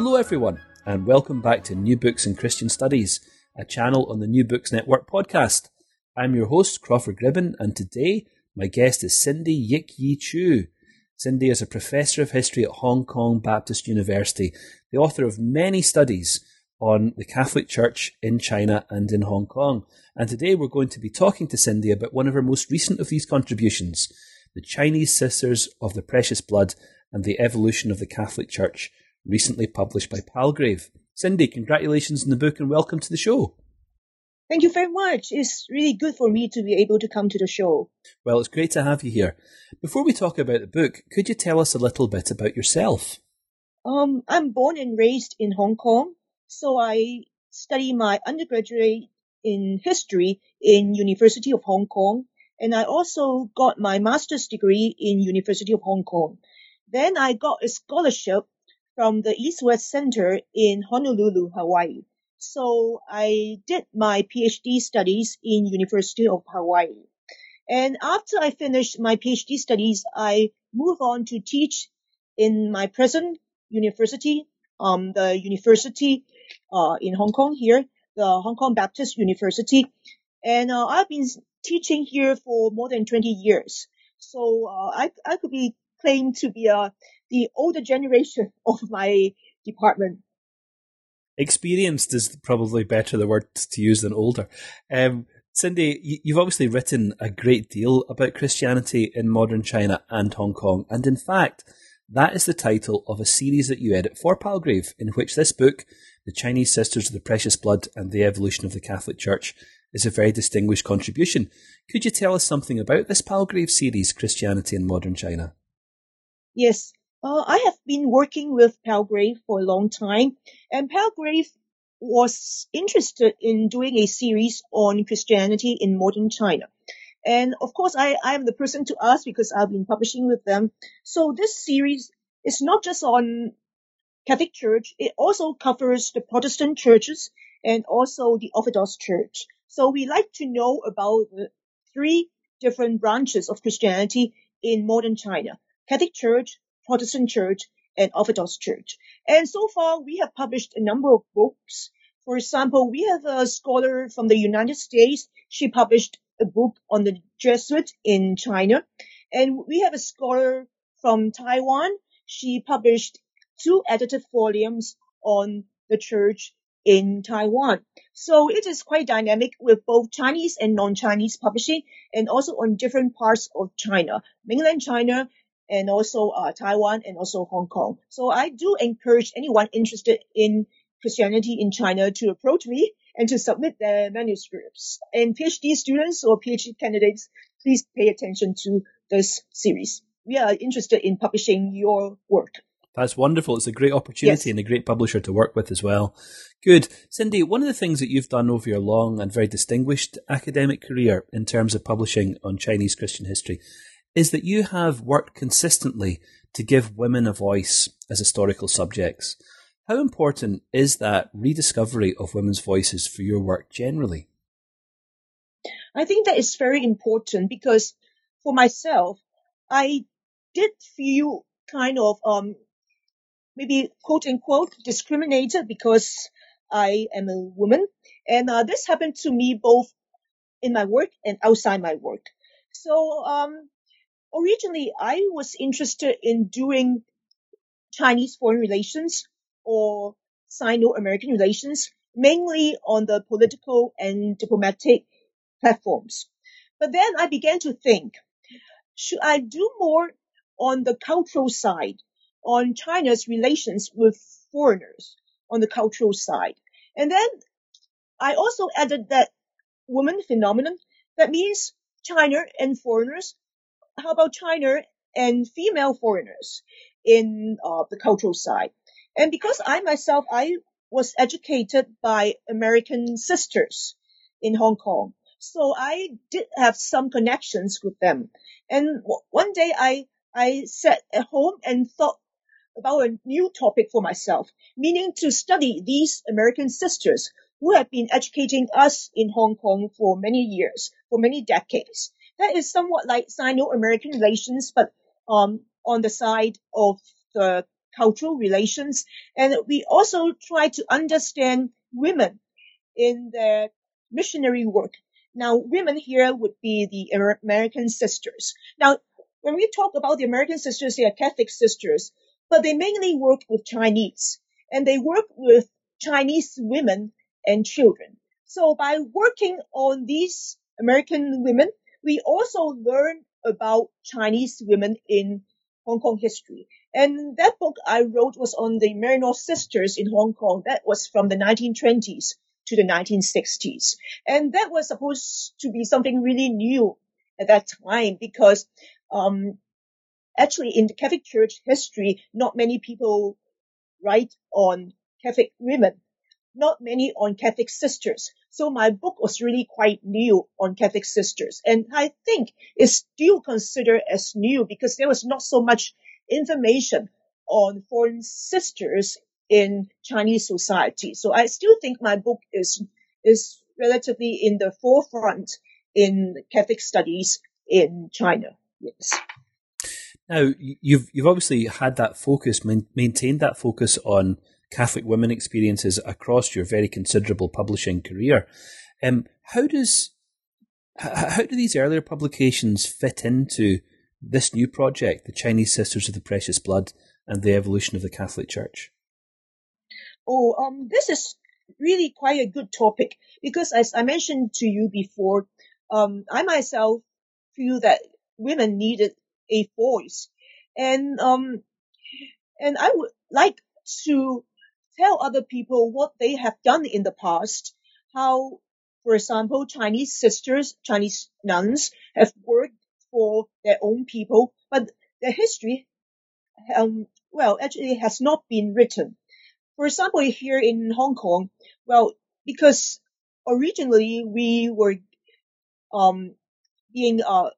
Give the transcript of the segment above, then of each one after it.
Hello, everyone, and welcome back to New Books in Christian Studies, a channel on the New Books Network podcast. I'm your host, Crawford Gribben, and today my guest is Cindy Yik Yi Chu. Cindy is a professor of history at Hong Kong Baptist University, the author of many studies on the Catholic Church in China and in Hong Kong. And today we're going to be talking to Cindy about one of her most recent of these contributions, the Chinese Sisters of the Precious Blood and the Evolution of the Catholic Church recently published by Palgrave. Cindy, congratulations on the book and welcome to the show. Thank you very much. It's really good for me to be able to come to the show. Well, it's great to have you here. Before we talk about the book, could you tell us a little bit about yourself? Um, I'm born and raised in Hong Kong, so I study my undergraduate in history in University of Hong Kong, and I also got my master's degree in University of Hong Kong. Then I got a scholarship from the East West Center in Honolulu, Hawaii. So I did my PhD studies in University of Hawaii. And after I finished my PhD studies, I moved on to teach in my present university, um, the university, uh, in Hong Kong here, the Hong Kong Baptist University. And, uh, I've been teaching here for more than 20 years. So, uh, I, I could be claimed to be, a the older generation of my department. Experienced is probably better the word to use than older. Um, Cindy, you've obviously written a great deal about Christianity in modern China and Hong Kong, and in fact, that is the title of a series that you edit for Palgrave, in which this book, The Chinese Sisters of the Precious Blood and the Evolution of the Catholic Church, is a very distinguished contribution. Could you tell us something about this Palgrave series, Christianity in Modern China? Yes, uh, I have been working with Palgrave for a long time, and Palgrave was interested in doing a series on Christianity in modern China. And of course, I, I am the person to ask because I've been publishing with them. So this series is not just on Catholic Church, it also covers the Protestant churches and also the Orthodox Church. So we like to know about the three different branches of Christianity in modern China. Catholic Church, Protestant Church and Orthodox Church. And so far, we have published a number of books. For example, we have a scholar from the United States. She published a book on the Jesuit in China. And we have a scholar from Taiwan. She published two edited volumes on the church in Taiwan. So it is quite dynamic with both Chinese and non-Chinese publishing and also on different parts of China, mainland China and also uh, Taiwan and also Hong Kong. So I do encourage anyone interested in Christianity in China to approach me and to submit their manuscripts. And PhD students or PhD candidates, please pay attention to this series. We are interested in publishing your work. That's wonderful. It's a great opportunity yes. and a great publisher to work with as well. Good. Cindy, one of the things that you've done over your long and very distinguished academic career in terms of publishing on Chinese Christian history is that you have worked consistently to give women a voice as historical subjects. How important is that rediscovery of women's voices for your work generally? I think that is very important because for myself, I did feel kind of, um, maybe quote unquote discriminated because I am a woman. And uh, this happened to me both in my work and outside my work. So, um, originally I was interested in doing Chinese foreign relations or Sino-American relations, mainly on the political and diplomatic platforms. But then I began to think, should I do more on the cultural side, on China's relations with foreigners on the cultural side? And then I also added that woman phenomenon. That means China and foreigners how about China and female foreigners in uh, the cultural side. And because I myself, I was educated by American sisters in Hong Kong. So I did have some connections with them. And one day I, I sat at home and thought about a new topic for myself, meaning to study these American sisters who have been educating us in Hong Kong for many years, for many decades. That is somewhat like Sino-American relations, but um, on the side of the cultural relations. And we also try to understand women in their missionary work. Now, women here would be the American sisters. Now, when we talk about the American sisters, they are Catholic sisters, but they mainly work with Chinese and they work with Chinese women and children. So by working on these American women, we also learn about Chinese women in Hong Kong history. And that book I wrote was on the Maryknoll sisters in Hong Kong. That was from the 1920s to the 1960s. And that was supposed to be something really new at that time because, um, actually in the Catholic Church history, not many people write on Catholic women, not many on Catholic sisters. So my book was really quite new on Catholic sisters. And I think it's still considered as new because there was not so much information on foreign sisters in Chinese society. So I still think my book is, is relatively in the forefront in Catholic studies in China. Yes. Now, you've, you've obviously had that focus, maintained that focus on Catholic women experiences across your very considerable publishing career. Um, how does, how do these earlier publications fit into this new project, the Chinese Sisters of the Precious Blood and the Evolution of the Catholic Church? Oh, um, this is really quite a good topic because as I mentioned to you before, um, I myself feel that women needed a voice and, um, and I would like to tell other people what they have done in the past, how, for example, Chinese sisters, Chinese nuns have worked for their own people, but their history, um, well, actually has not been written. For example, here in Hong Kong, well, because originally we were, um, being, uh,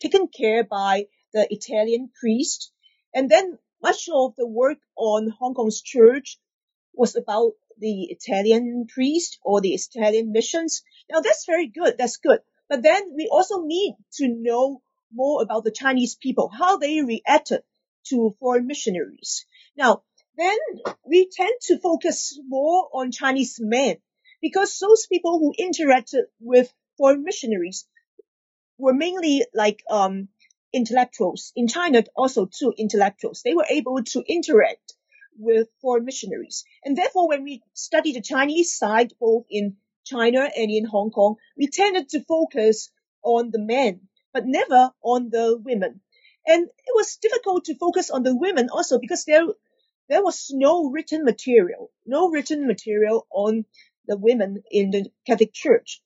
taken care by the Italian priest, and then much of the work on Hong Kong's church was about the Italian priest or the Italian missions. Now that's very good. That's good. But then we also need to know more about the Chinese people, how they reacted to foreign missionaries. Now, then we tend to focus more on Chinese men because those people who interacted with foreign missionaries were mainly like um, intellectuals in China, also too intellectuals. They were able to interact with foreign missionaries, and therefore, when we study the Chinese side, both in China and in Hong Kong, we tended to focus on the men but never on the women. And it was difficult to focus on the women also because there, there was no written material, no written material on the women in the Catholic Church.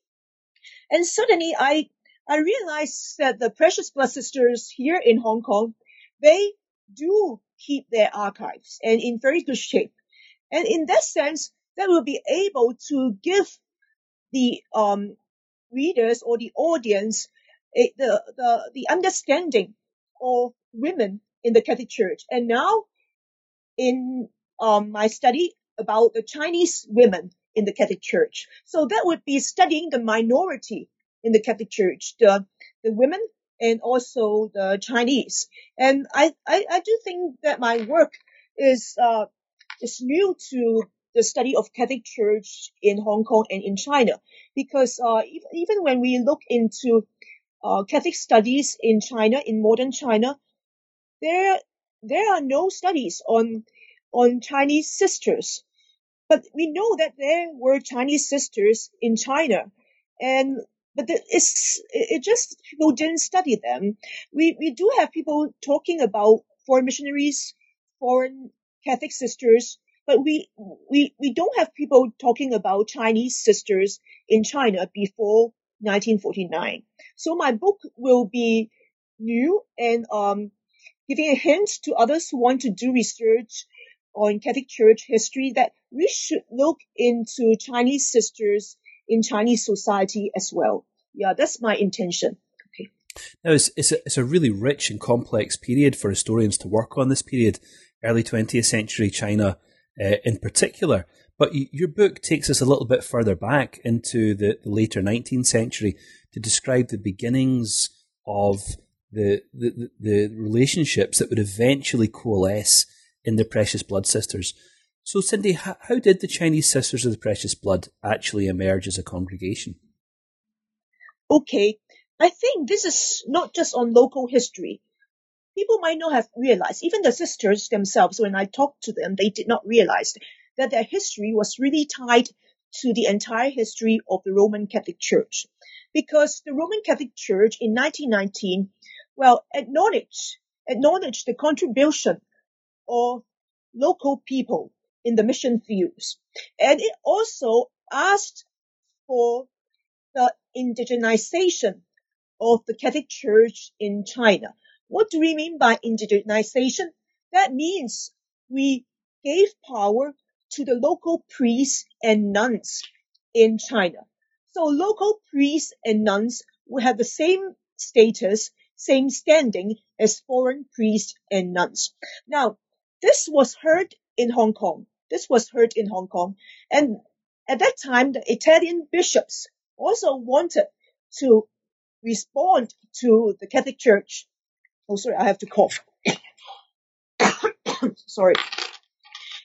And suddenly I, I realized that the Precious Blood Sisters here in Hong Kong, they do keep their archives and in very good shape. And in that sense, they will be able to give the um, readers or the audience it, the, the, the understanding of women in the Catholic Church. And now in um, my study about the Chinese women in the Catholic Church. So that would be studying the minority in the Catholic Church, the, the women and also the Chinese. And I, I, I do think that my work is, uh, is new to the study of Catholic Church in Hong Kong and in China. Because, uh, even when we look into uh, Catholic studies in China, in modern China, there there are no studies on on Chinese sisters, but we know that there were Chinese sisters in China, and but it's it just people didn't study them. We we do have people talking about foreign missionaries, foreign Catholic sisters, but we we we don't have people talking about Chinese sisters in China before 1949. So my book will be new and um giving a hint to others who want to do research on Catholic Church history that we should look into Chinese sisters in Chinese society as well. Yeah, that's my intention. Okay. Now, it's, it's, a, it's a really rich and complex period for historians to work on this period, early 20th century China uh, in particular. But your book takes us a little bit further back into the, the later 19th century to describe the beginnings of the, the, the relationships that would eventually coalesce in the Precious Blood Sisters. So, Cindy, how, did the Chinese Sisters of the Precious Blood actually emerge as a congregation? Okay, I think this is not just on local history. People might not have realized, even the sisters themselves, when I talked to them, they did not realize that their history was really tied to the entire history of the Roman Catholic Church. Because the Roman Catholic Church in 1919, well, acknowledged, acknowledged the contribution of local people in the mission fields. And it also asked for the indigenization of the Catholic Church in China. What do we mean by indigenization? That means we gave power to the local priests and nuns in China. So local priests and nuns will have the same status, same standing as foreign priests and nuns. Now, this was heard in Hong Kong. This was heard in Hong Kong. And at that time, the Italian bishops also wanted to respond to the Catholic Church. Oh, sorry, I have to cough. sorry.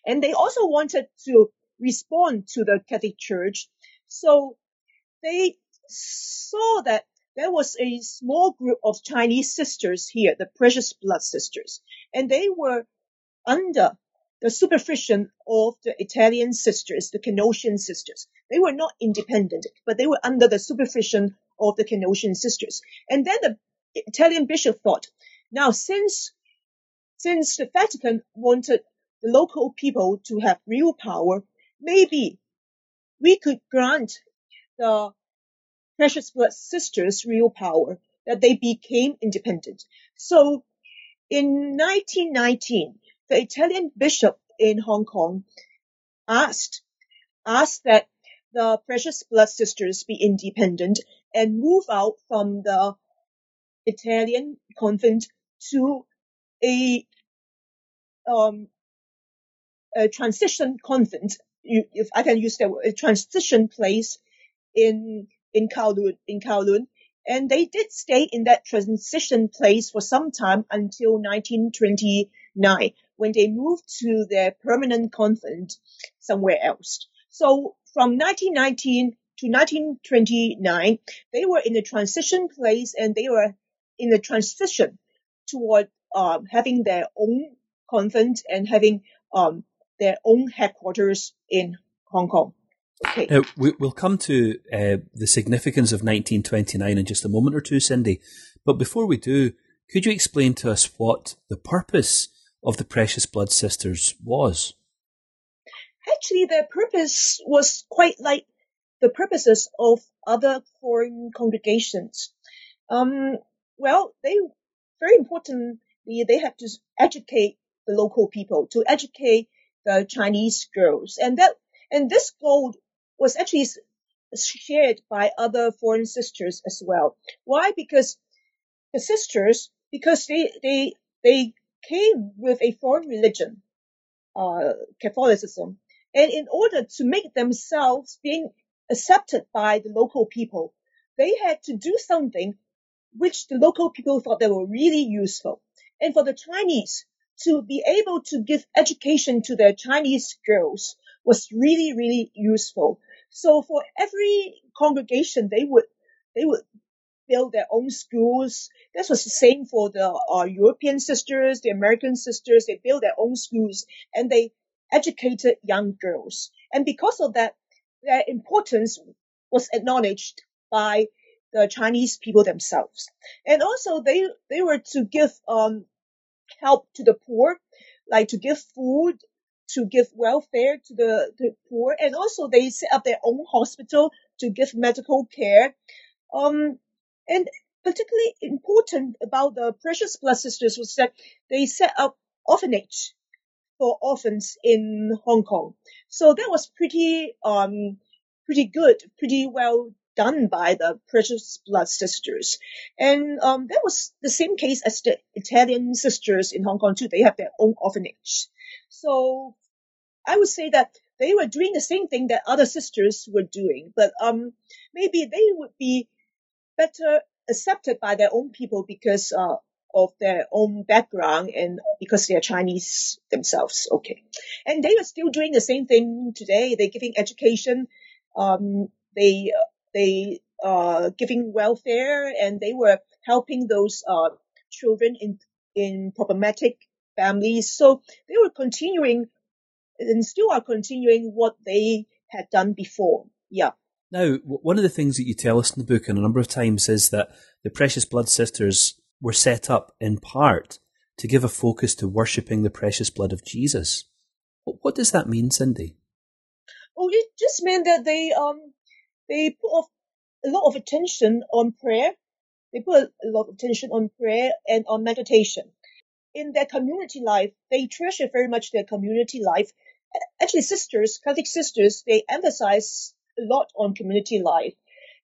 And they also wanted to respond to the Catholic Church. So they saw that there was a small group of Chinese sisters here, the Precious Blood Sisters, and they were under the supervision of the Italian sisters, the Canossian sisters. They were not independent, but they were under the supervision of the Canossian sisters. And then the Italian bishop thought, now since, since the Vatican wanted the local people to have real power, maybe we could grant the precious blood sisters real power that they became independent. So in 1919, the Italian bishop in Hong Kong asked, asked that the precious blood sisters be independent and move out from the Italian convent to a um, a transition convent, if I can use that word, a transition place in in Kowloon, in Kowloon, and they did stay in that transition place for some time until 1929 when they moved to their permanent convent somewhere else. So from 1919 to 1929, they were in a transition place and they were in a transition toward um, having their own convent and having um, their own headquarters in Hong Kong. Okay. Now, we, will come to uh, the significance of 1929 in just a moment or two, Cindy. But before we do, could you explain to us what the purpose of the Precious Blood Sisters was? Actually, their purpose was quite like the purposes of other foreign congregations. Um, well, they very importantly they have to educate the local people, to educate the Chinese girls. And that, and this goal was actually shared by other foreign sisters as well. Why? Because the sisters, because they, they, they came with a foreign religion, uh, Catholicism. And in order to make themselves being accepted by the local people, they had to do something which the local people thought they were really useful. And for the Chinese, to be able to give education to their Chinese girls was really, really useful. So for every congregation, they would, they would build their own schools. This was the same for the uh, European sisters, the American sisters. They built their own schools and they educated young girls. And because of that, their importance was acknowledged by the Chinese people themselves. And also they, they were to give, um, help to the poor, like to give food, to give welfare to the, the poor, and also they set up their own hospital to give medical care. Um, and particularly important about the Precious Blood Sisters was that they set up orphanage for orphans in Hong Kong. So that was pretty, um, pretty good, pretty well done by the Precious Blood Sisters. And um, that was the same case as the Italian sisters in Hong Kong too. They have their own orphanage. So I would say that they were doing the same thing that other sisters were doing, but um, maybe they would be better accepted by their own people because uh, of their own background and because they're Chinese themselves. Okay. And they are still doing the same thing today. They're giving education. Um, they, they, uh, giving welfare and they were helping those, uh, children in, in problematic families. So they were continuing and still are continuing what they had done before. Yeah. Now, one of the things that you tell us in the book and a number of times is that the Precious Blood Sisters were set up in part to give a focus to worshipping the precious blood of Jesus. What does that mean, Cindy? Oh, it just meant that they um they put a lot of attention on prayer. They put a lot of attention on prayer and on meditation. In their community life, they treasure very much their community life. Actually, sisters, Catholic sisters, they emphasize lot on community life.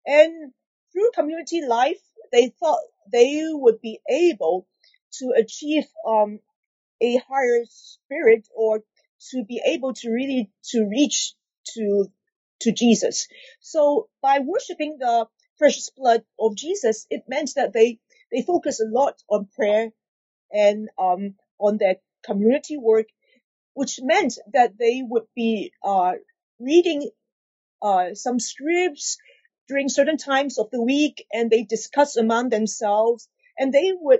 And through community life, they thought they would be able to achieve um, a higher spirit or to be able to really to reach to to Jesus. So by worshiping the precious blood of Jesus, it meant that they they focus a lot on prayer and um, on their community work, which meant that they would be uh, reading uh, some scripts during certain times of the week and they discuss among themselves and they would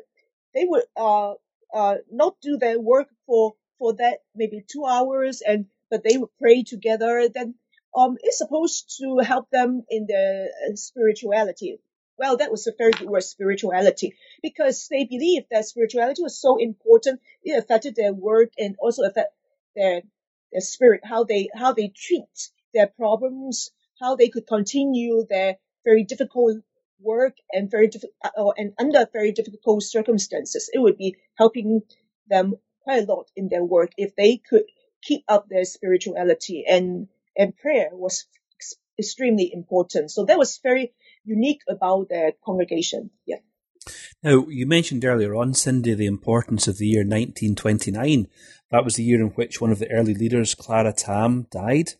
they would uh uh not do their work for for that maybe two hours and but they would pray together then um it's supposed to help them in their uh, spirituality. Well that was a very good word spirituality because they believed that spirituality was so important it affected their work and also affect their their spirit how they how they treat their problems how they could continue their very difficult work and very difficult uh, and under very difficult circumstances. It would be helping them quite a lot in their work if they could keep up their spirituality and and prayer was ex- extremely important. So that was very unique about their congregation. Yeah. Now, you mentioned earlier on, Cindy, the importance of the year 1929. That was the year in which one of the early leaders, Clara Tam, died.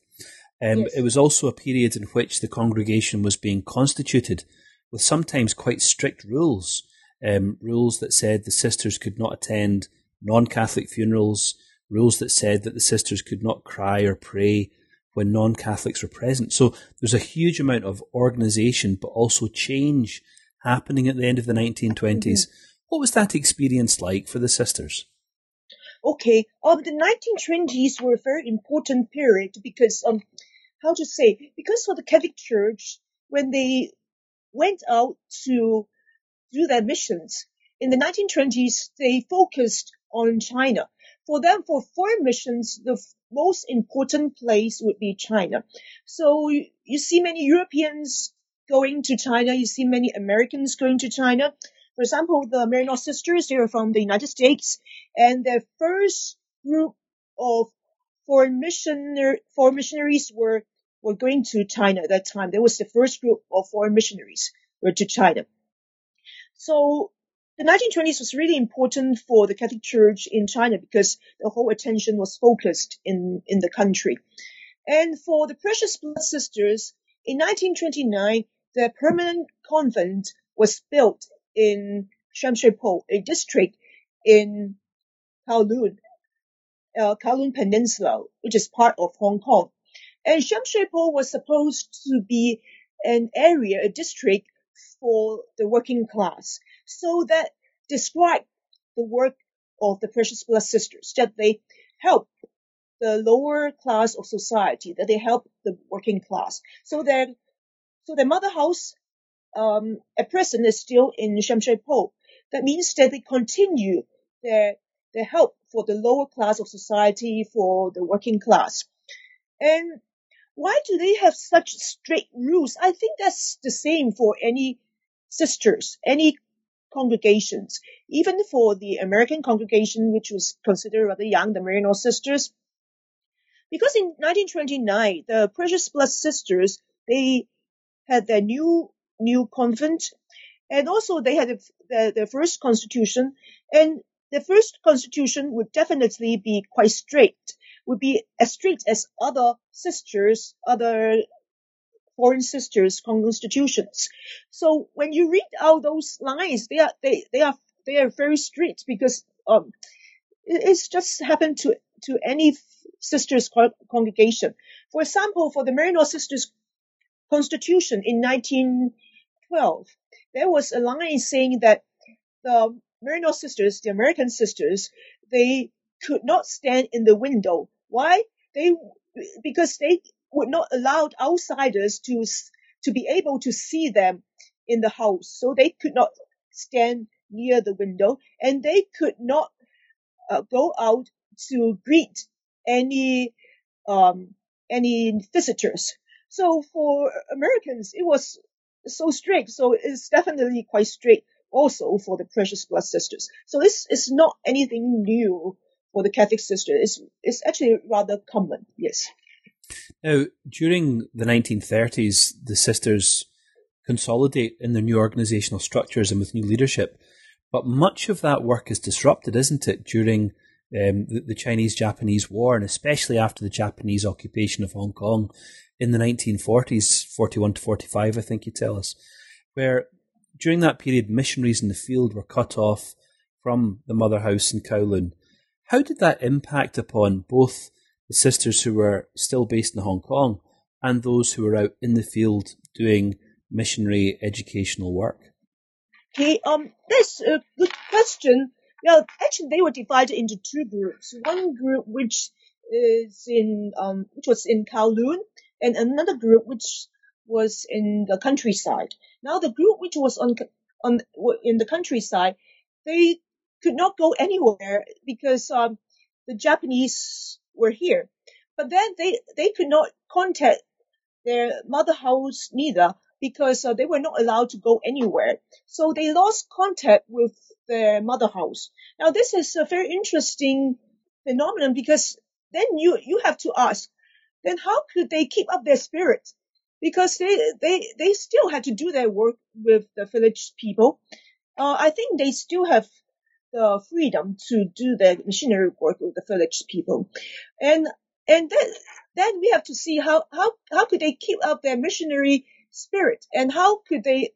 Um, yes. It was also a period in which the congregation was being constituted with sometimes quite strict rules, um, rules that said the sisters could not attend non Catholic funerals, rules that said that the sisters could not cry or pray when non Catholics were present. So there's a huge amount of organisation, but also change happening at the end of the 1920s. Mm-hmm. What was that experience like for the sisters? Okay, um, the 1920s were a very important period because um, how to say, because for the Catholic Church, when they went out to do their missions in the 1920s, they focused on China. For them, for foreign missions, the most important place would be China. So you see many Europeans going to China. You see many Americans going to China. For example, the Maryknoll sisters, they are from the United States and their first group of foreign missioner, foreign missionaries were, were going to China at that time. There was the first group of foreign missionaries were to China. So the 1920s was really important for the Catholic Church in China because the whole attention was focused in, in the country. And for the Precious Blood Sisters, in 1929, the permanent convent was built in Sham Po, a district in Kowloon, uh, Kowloon Peninsula, which is part of Hong Kong. And Sham Shui Po was supposed to be an area, a district for the working class. So that described the work of the Precious Blood Sisters, that they help the lower class of society, that they help the working class. So that, so their mother house, um, at present is still in Sham Shui Po. That means that they continue their the help for the lower class of society, for the working class. And why do they have such strict rules? I think that's the same for any sisters, any congregations, even for the American congregation, which was considered rather young, the Maryknoll Sisters. Because in 1929, the Precious Blood Sisters, they had their new, new convent, and also they had their, their first constitution, and the first constitution would definitely be quite strict, would be as strict as other sisters, other foreign sisters constitutions. So when you read out those lines, they are they they are they are very strict because um it's just happened to to any sisters congregation. For example, for the Maryknoll Sisters Constitution in 1912, there was a line saying that the Maryknoll sisters, the American sisters, they could not stand in the window. Why? They because they would not allow outsiders to to be able to see them in the house. So they could not stand near the window and they could not uh, go out to greet any um, any visitors. So for Americans, it was so strict. So it's definitely quite strict also for the Precious Blood Sisters. So this is not anything new for the Catholic sisters. It's, it's actually rather common. Yes. Now, during the 1930s, the sisters consolidate in their new organizational structures and with new leadership. But much of that work is disrupted, isn't it, during um, the, the Chinese Japanese War and especially after the Japanese occupation of Hong Kong in the 1940s, 41 to 45, I think you tell us, where during that period, missionaries in the field were cut off from the mother house in Kowloon. How did that impact upon both the sisters who were still based in Hong Kong and those who were out in the field doing missionary educational work? Okay, um, that's a good question. Well, actually, they were divided into two groups. One group which is in, um, which was in Kowloon, and another group which was in the countryside. Now, the group which was on on in the countryside, they could not go anywhere because um, the Japanese were here. But then they, they could not contact their mother house neither because uh, they were not allowed to go anywhere. So they lost contact with their mother house. Now this is a very interesting phenomenon because then you, you have to ask, then how could they keep up their spirit? Because they, they, they still had to do their work with the village people. Uh, I think they still have the freedom to do the missionary work with the village people. And, and then, then we have to see how, how, how could they keep up their missionary spirit and how could they,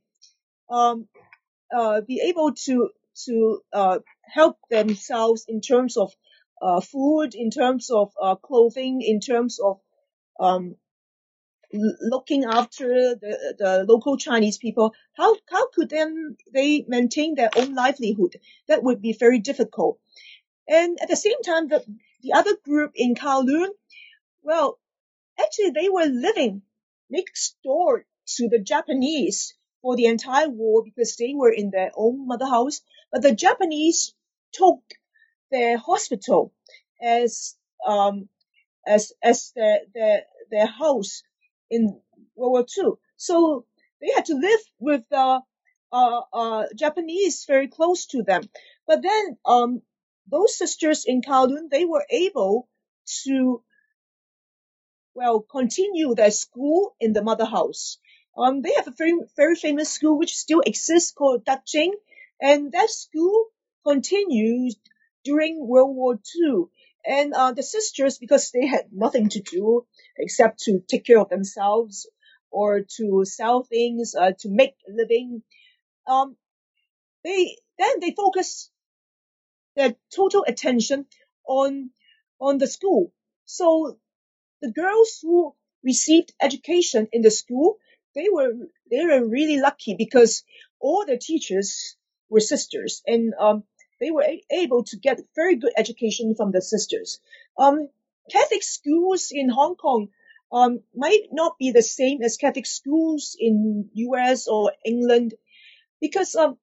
um, uh, be able to, to, uh, help themselves in terms of, uh, food, in terms of, uh, clothing, in terms of, um, looking after the, the local Chinese people, how, how could then they maintain their own livelihood? That would be very difficult. And at the same time, the, the other group in Kowloon, well, actually they were living next door to the Japanese for the entire war because they were in their own mother house. But the Japanese took their hospital as, um, as, as their, their, their house in World War II. So they had to live with the uh, uh, Japanese very close to them. But then um, those sisters in Kowloon, they were able to well continue their school in the mother house. Um, they have a very very famous school which still exists called Dak and that school continued during World War II. And uh, the sisters, because they had nothing to do except to take care of themselves or to sell things, uh, to make a living, um, they then they focus their total attention on on the school. So the girls who received education in the school, they were they were really lucky because all the teachers were sisters, and um, they were able to get very good education from the sisters. Um, Catholic schools in Hong Kong um, might not be the same as Catholic schools in US or England because um,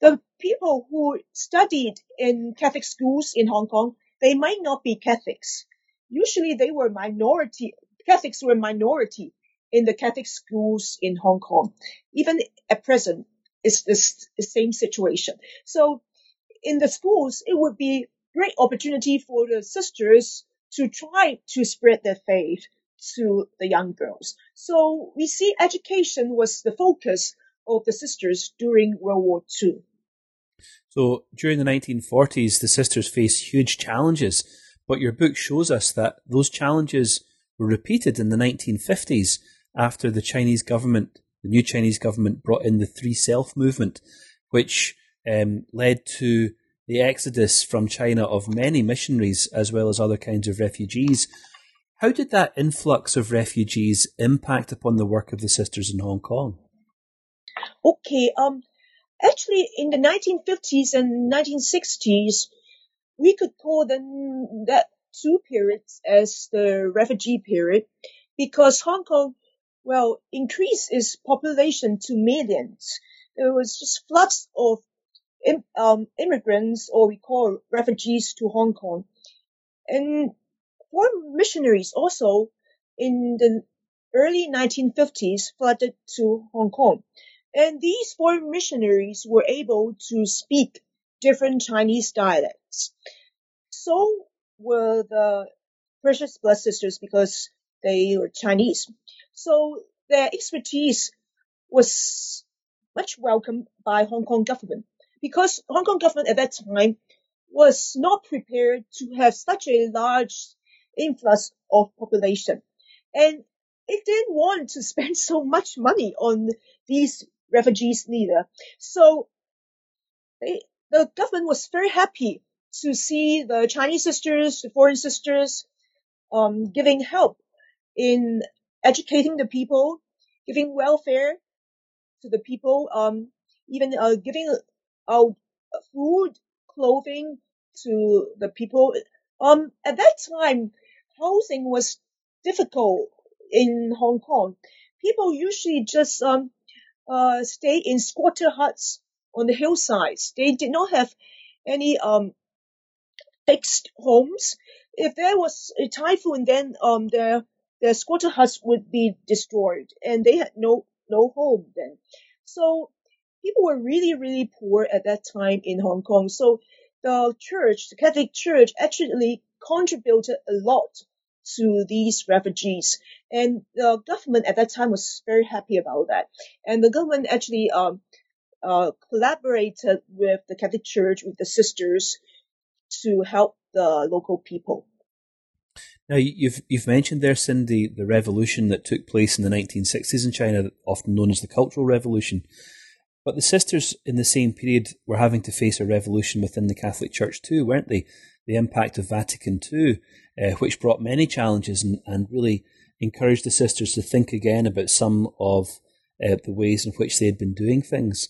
the people who studied in Catholic schools in Hong Kong, they might not be Catholics. Usually they were minority, Catholics were minority in the Catholic schools in Hong Kong. Even at present, it's the same situation. So in the schools, it would be great opportunity for the sisters to try to spread their faith to the young girls. So we see education was the focus of the sisters during World War II. So during the 1940s, the sisters faced huge challenges, but your book shows us that those challenges were repeated in the 1950s after the Chinese government, the new Chinese government brought in the Three Self movement, which um, led to the exodus from China of many missionaries as well as other kinds of refugees. How did that influx of refugees impact upon the work of the sisters in Hong Kong? Okay, um, actually, in the 1950s and 1960s, we could call them that two periods as the refugee period because Hong Kong, well, increased its population to millions. There was just floods of um, immigrants or we call refugees to Hong Kong. And foreign missionaries also in the early 1950s flooded to Hong Kong. And these foreign missionaries were able to speak different Chinese dialects. So were the Precious Blood Sisters because they were Chinese. So their expertise was much welcomed by Hong Kong government because Hong Kong government at that time was not prepared to have such a large influx of population. And it didn't want to spend so much money on these refugees neither. So they, the government was very happy to see the Chinese sisters, the foreign sisters, um, giving help in educating the people, giving welfare to the people, um, even uh, giving uh, food, clothing to the people. Um, at that time, housing was difficult in Hong Kong. People usually just um, uh, stay in squatter huts on the hillsides. They did not have any um, fixed homes. If there was a typhoon, then um, their their squatter huts would be destroyed, and they had no no home then. So people were really, really poor at that time in Hong Kong. So the church, the Catholic Church, actually contributed a lot to these refugees. And the government at that time was very happy about that. And the government actually um, uh, collaborated with the Catholic Church, with the sisters, to help the local people. Now you've you've mentioned there, Cindy, the revolution that took place in the 1960s in China, often known as the Cultural Revolution. But the sisters in the same period were having to face a revolution within the Catholic Church too, weren't they? The impact of Vatican II, uh, which brought many challenges and, and really encouraged the sisters to think again about some of uh, the ways in which they had been doing things.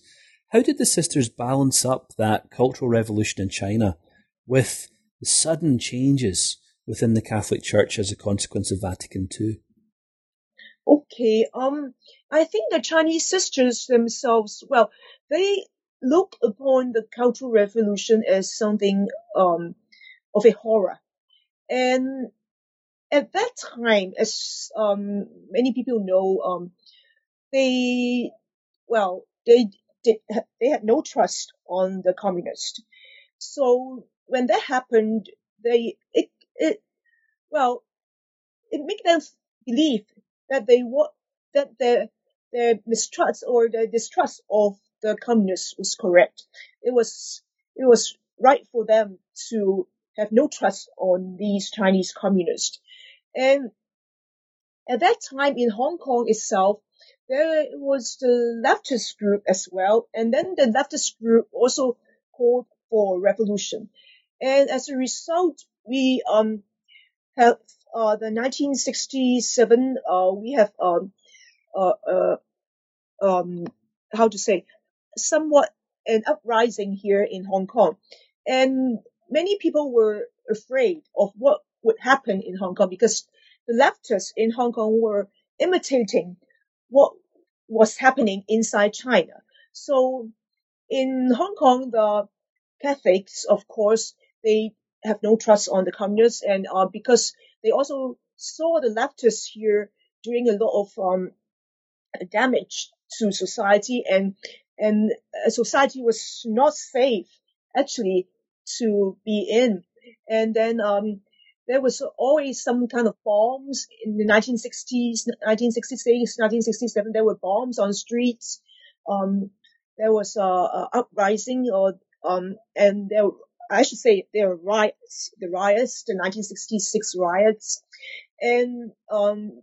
How did the sisters balance up that cultural revolution in China with the sudden changes within the Catholic Church as a consequence of Vatican II? Okay, um, I think the Chinese sisters themselves, well, they look upon the Cultural Revolution as something um, of a horror. And at that time, as um, many people know, um, they, well, they did, they had no trust on the communists. So when that happened, they, it, it, well, it made them believe that they were, that their their mistrust or their distrust of the communists was correct. It was it was right for them to have no trust on these Chinese communists. And at that time in Hong Kong itself, there was the leftist group as well, and then the leftist group also called for revolution. And as a result, we um have uh, the 1967, uh, we have um, um, how to say, somewhat an uprising here in Hong Kong, and many people were afraid of what would happen in Hong Kong because the leftists in Hong Kong were imitating what was happening inside China. So in Hong Kong, the Catholics, of course, they have no trust on the communists, and uh, because they also saw the leftists here doing a lot of um, damage to society, and and society was not safe actually to be in. And then um, there was always some kind of bombs in the 1960s, 1966, 1967. There were bombs on streets. Um, there was a, a uprising, or um, and there I should say there were riots, the riots, the 1966 riots, and um,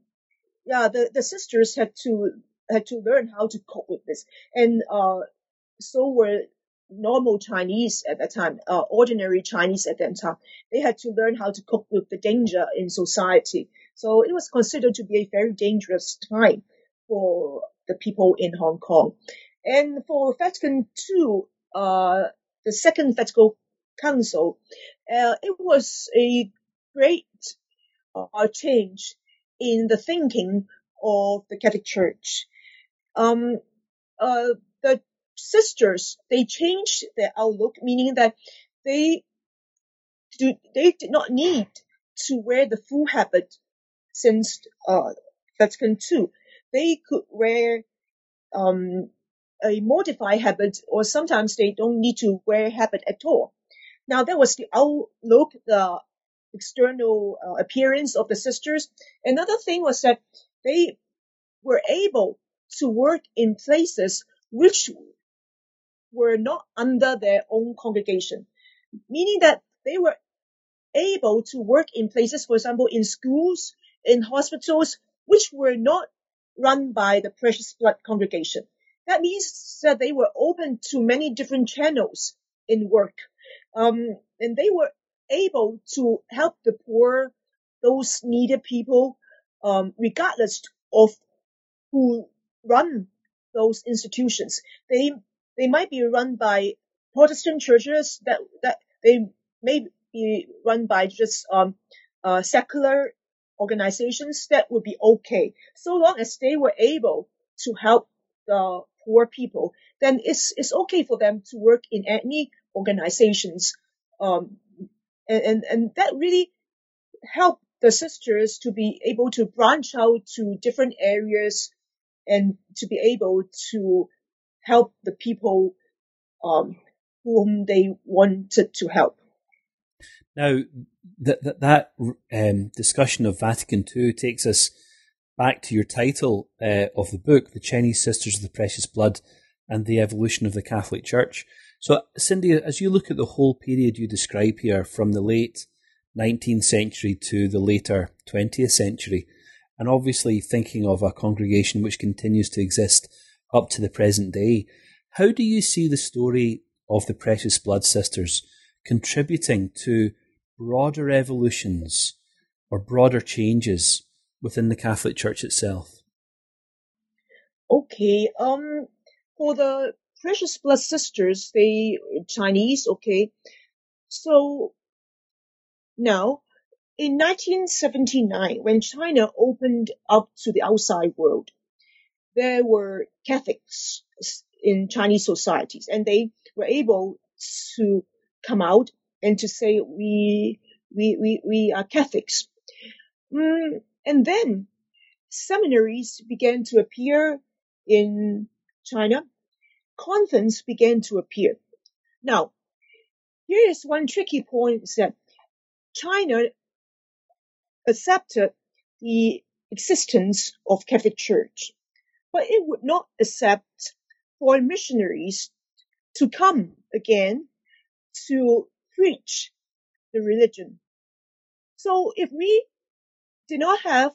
yeah, the, the sisters had to had to learn how to cope with this, and uh, so were normal Chinese at that time, uh, ordinary Chinese at that time. They had to learn how to cope with the danger in society. So it was considered to be a very dangerous time for the people in Hong Kong. And for Vatican II, uh, the Second Vatican Council, uh, it was a great uh, change in the thinking of the Catholic Church. Um, uh, the sisters they changed their outlook, meaning that they do, they did not need to wear the full habit since uh, Vatican II. They could wear um, a modified habit, or sometimes they don't need to wear habit at all. Now that was the outlook, the external uh, appearance of the sisters. Another thing was that they were able to work in places which were not under their own congregation, meaning that they were able to work in places, for example, in schools, in hospitals, which were not run by the Precious Blood congregation. That means that they were open to many different channels in work. Um, and they were able to help the poor, those needed people, um, regardless of who run those institutions. They they might be run by Protestant churches that that they may be run by just um, uh, secular organizations. That would be okay, so long as they were able to help the poor people. Then it's it's okay for them to work in any organizations. Um, and, and, and that really helped the sisters to be able to branch out to different areas and to be able to help the people um, whom they wanted to help. Now, that that, that um, discussion of Vatican II takes us back to your title uh, of the book, The Chinese Sisters of the Precious Blood and the Evolution of the Catholic Church. So, Cindy, as you look at the whole period you describe here from the late 19th century to the later 20th century, and obviously thinking of a congregation which continues to exist up to the present day, how do you see the story of the Precious Blood Sisters contributing to broader evolutions or broader changes within the Catholic Church itself? Okay, um, for the Precious Blood Sisters, they Chinese, okay. So now, in 1979, when China opened up to the outside world, there were Catholics in Chinese societies, and they were able to come out and to say we we we, we are Catholics. Mm, and then seminaries began to appear in China. Convents began to appear. Now, here is one tricky point is that China accepted the existence of Catholic Church, but it would not accept foreign missionaries to come again to preach the religion. So if we did not have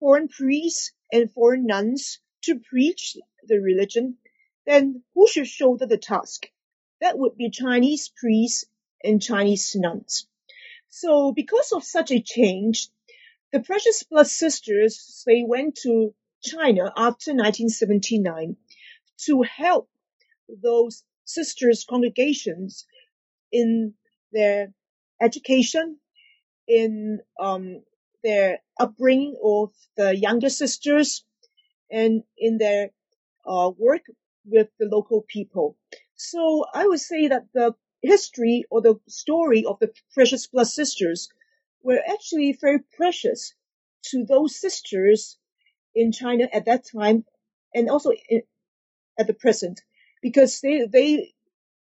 foreign priests and foreign nuns to preach the religion, then who should shoulder the task? That would be Chinese priests and Chinese nuns. So because of such a change, the Precious Blood Sisters, they went to China after 1979 to help those sisters congregations in their education, in um, their upbringing of the younger sisters and in their uh, work with the local people. So I would say that the history or the story of the Precious Blood Sisters were actually very precious to those sisters in China at that time and also in, at the present because they, they,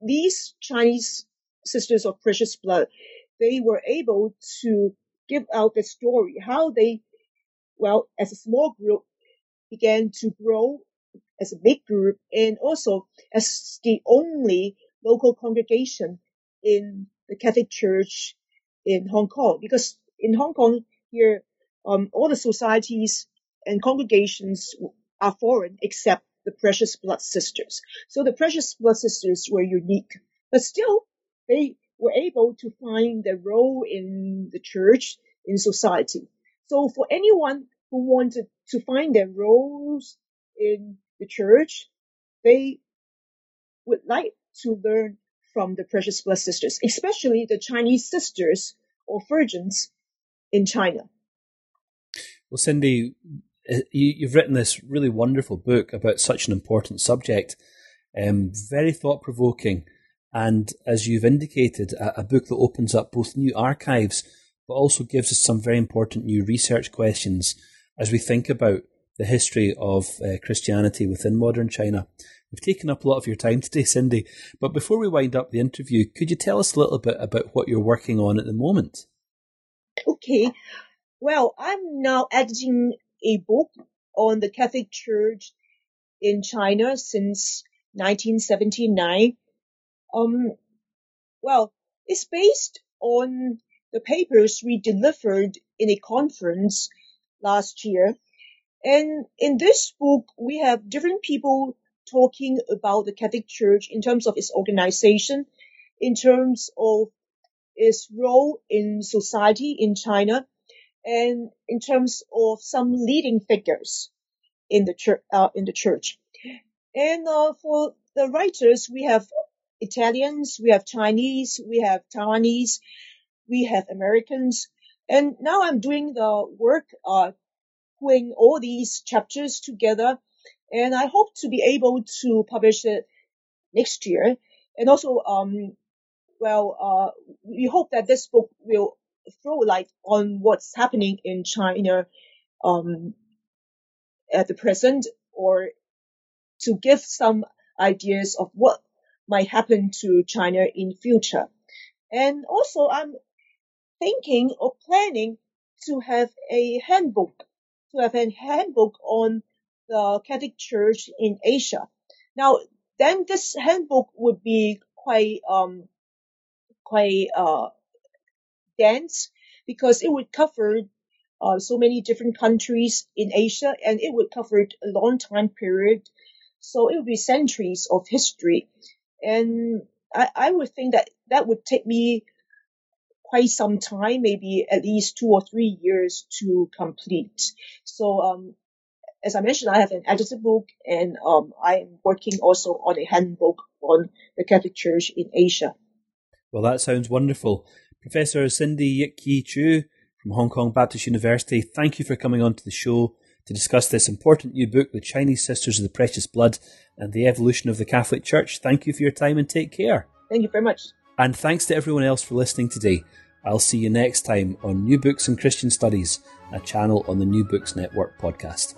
these Chinese sisters of precious blood, they were able to give out the story, how they, well, as a small group began to grow as a big group and also as the only local congregation in the Catholic Church in Hong Kong. Because in Hong Kong here, um, all the societies and congregations are foreign except the Precious Blood Sisters. So the Precious Blood Sisters were unique, but still they were able to find their role in the church, in society. So for anyone who wanted to find their roles in the church, they would like to learn from the Precious blessed Sisters, especially the Chinese sisters or virgins in China. Well, Cindy, eh, you've written this really wonderful book about such an important subject, um, very thought provoking, and as you've indicated, a, a book that opens up both new archives but also gives us some very important new research questions as we think about the history of uh, Christianity within modern China. We've taken up a lot of your time today, Cindy, but before we wind up the interview, could you tell us a little bit about what you're working on at the moment? Okay. Well, I'm now editing a book on the Catholic Church in China since 1979. Um, well, it's based on the papers we delivered in a conference last year. And in this book, we have different people talking about the Catholic Church in terms of its organization, in terms of its role in society in China, and in terms of some leading figures in the church. Uh, in the church, and uh, for the writers, we have Italians, we have Chinese, we have Taiwanese, we have Americans, and now I'm doing the work uh, putting all these chapters together, and I hope to be able to publish it next year. And also, um, well, uh, we hope that this book will throw light on what's happening in China, um, at the present, or to give some ideas of what might happen to China in future. And also, I'm thinking or planning to have a handbook to have a handbook on the Catholic Church in Asia. Now, then this handbook would be quite, um, quite, uh, dense because it would cover uh, so many different countries in Asia and it would cover a long time period. So it would be centuries of history. And I, I would think that that would take me quite some time, maybe at least two or three years to complete. So, um, as I mentioned, I have an edited book and um, I am working also on a handbook on the Catholic Church in Asia. Well, that sounds wonderful. Professor Cindy Yik Yi Chu from Hong Kong Baptist University, thank you for coming on to the show to discuss this important new book, The Chinese Sisters of the Precious Blood and the Evolution of the Catholic Church. Thank you for your time and take care. Thank you very much. And thanks to everyone else for listening today. I'll see you next time on New Books in Christian Studies, a channel on the New Books Network podcast.